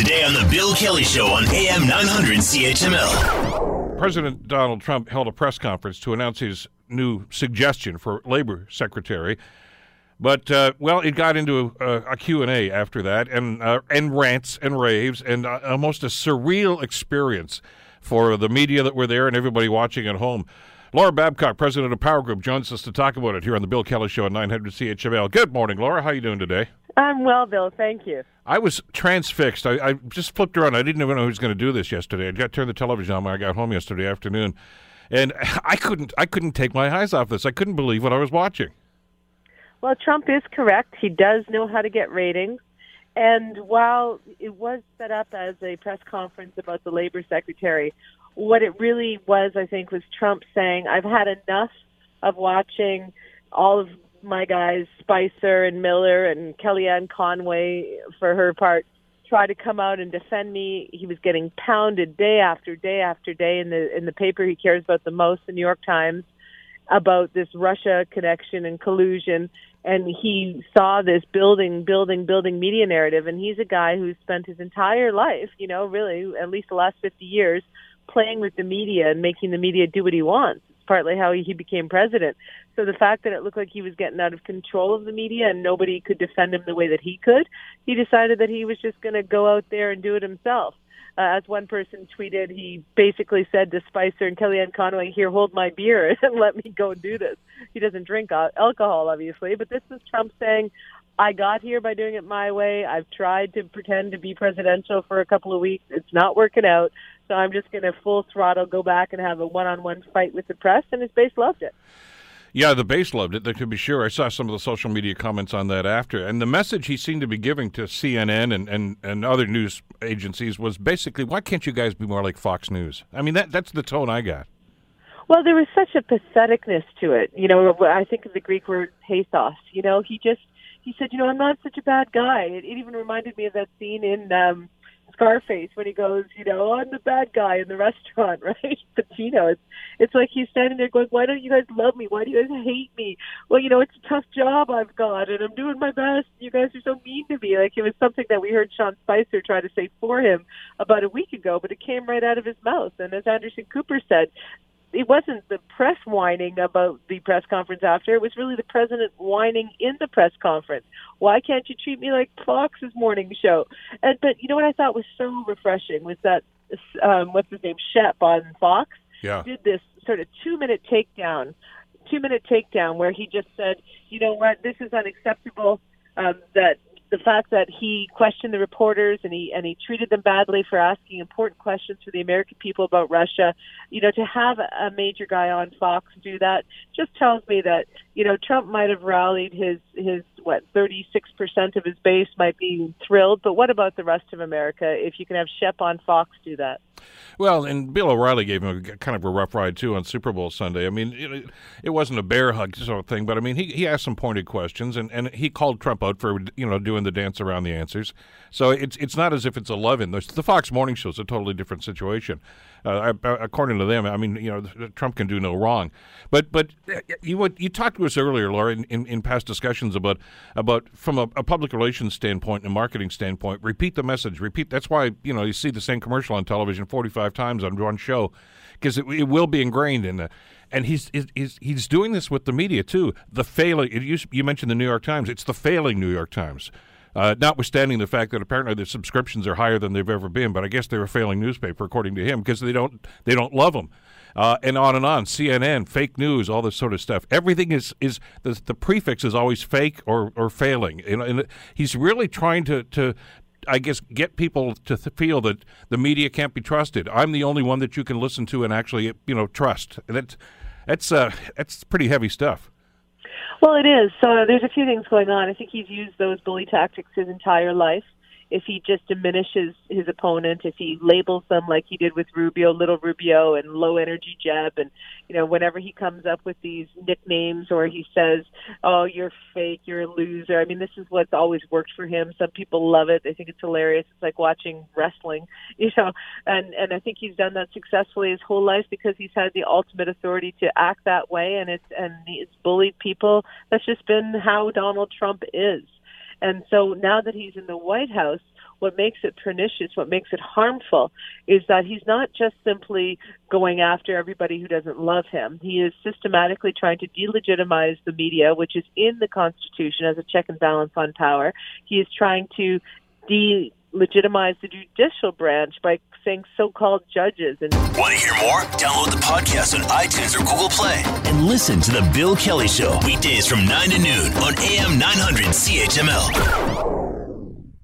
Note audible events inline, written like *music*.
Today on The Bill Kelly Show on AM 900 CHML. President Donald Trump held a press conference to announce his new suggestion for labor secretary. But uh, well, it got into a, a Q&A after that, and uh, and rants and raves, and uh, almost a surreal experience for the media that were there and everybody watching at home. Laura Babcock, president of Power Group, joins us to talk about it here on the Bill Kelly Show at 900 CHML. Good morning, Laura. How are you doing today? I'm well, Bill. Thank you. I was transfixed. I, I just flipped around. I didn't even know who was going to do this yesterday. I got turned the television on when I got home yesterday afternoon, and *laughs* I couldn't. I couldn't take my eyes off this. I couldn't believe what I was watching. Well, Trump is correct. He does know how to get ratings. And while it was set up as a press conference about the labor secretary, what it really was, I think, was Trump saying, I've had enough of watching all of my guys, Spicer and Miller and Kellyanne Conway, for her part, try to come out and defend me. He was getting pounded day after day after day in the in the paper he cares about the most, the New York Times, about this Russia connection and collusion. And he saw this building, building, building media narrative. And he's a guy who's spent his entire life, you know, really at least the last 50 years, playing with the media and making the media do what he wants It's partly how he became president. So the fact that it looked like he was getting out of control of the media and nobody could defend him the way that he could, he decided that he was just going to go out there and do it himself. Uh, as one person tweeted, he basically said to Spicer and Kellyanne Conway, "Here, hold my beer *laughs* and let me go do this." He doesn't drink alcohol, obviously, but this is Trump saying, "I got here by doing it my way. I've tried to pretend to be presidential for a couple of weeks. It's not working out. So I'm just going to full throttle go back and have a one-on-one fight with the press, and his base loved it. Yeah, the base loved it. To be sure, I saw some of the social media comments on that after, and the message he seemed to be giving to CNN and, and, and other news agencies was basically, "Why can't you guys be more like Fox News?" I mean, that that's the tone I got. Well, there was such a patheticness to it. You know, I think of the Greek word pathos. You know, he just he said, "You know, I'm not such a bad guy." It, it even reminded me of that scene in. Um, Scarface when he goes, you know, oh, I'm the bad guy in the restaurant, *laughs* right? Pacino. It's it's like he's standing there going, Why don't you guys love me? Why do you guys hate me? Well, you know, it's a tough job I've got and I'm doing my best. You guys are so mean to me. Like it was something that we heard Sean Spicer try to say for him about a week ago, but it came right out of his mouth. And as Anderson Cooper said, it wasn't the press whining about the press conference after. It was really the president whining in the press conference. Why can't you treat me like Fox's morning show? And but you know what I thought was so refreshing was that um, what's his name Shep on Fox yeah. did this sort of two minute takedown, two minute takedown where he just said, you know what, this is unacceptable. Um, that the fact that he questioned the reporters and he and he treated them badly for asking important questions for the American people about Russia, you know, to have a major guy on Fox do that just tells me that you know Trump might have rallied his his what 36% of his base might be thrilled, but what about the rest of America if you can have Shep on Fox do that? Well, and Bill O'Reilly gave him a, kind of a rough ride too on Super Bowl Sunday. I mean, it, it wasn't a bear hug sort of thing, but I mean, he, he asked some pointed questions, and, and he called Trump out for you know doing the dance around the answers. So it's it's not as if it's eleven. The, the Fox Morning Show is a totally different situation. Uh, according to them, I mean, you know, Trump can do no wrong. But but uh, you you talked to us earlier, Laura, in, in, in past discussions about about from a, a, public relations standpoint and a marketing standpoint. Repeat the message. Repeat. That's why you know you see the same commercial on television forty five times on one show because it, it, will be ingrained in the. And he's, he's he's doing this with the media too. The failing. You, you mentioned the New York Times. It's the failing New York Times. Uh, notwithstanding the fact that apparently the subscriptions are higher than they've ever been, but I guess they're a failing newspaper according to him because they don't they don't love them, uh, and on and on. CNN, fake news, all this sort of stuff. Everything is is the, the prefix is always fake or or failing, and, and he's really trying to to I guess get people to th- feel that the media can't be trusted. I'm the only one that you can listen to and actually you know trust. That that's uh, that's pretty heavy stuff. Well, it is. So there's a few things going on. I think he's used those bully tactics his entire life if he just diminishes his opponent, if he labels them like he did with Rubio, little Rubio and low energy Jeb, and you know whenever he comes up with these nicknames or he says, "Oh, you're fake, you're a loser." I mean, this is what's always worked for him. Some people love it; they think it's hilarious. It's like watching wrestling, *laughs* you know. And and I think he's done that successfully his whole life because he's had the ultimate authority to act that way, and it's and it's bullied people. That's just been how Donald Trump is. And so now that he's in the White House, what makes it pernicious, what makes it harmful, is that he's not just simply going after everybody who doesn't love him. He is systematically trying to delegitimize the media, which is in the Constitution as a check and balance on power. He is trying to delegitimize the judicial branch by saying so-called judges. And want to hear more? Download the podcast on iTunes or Google Play and listen to the Bill Kelly Show weekdays from nine to noon on AM 900 CHML.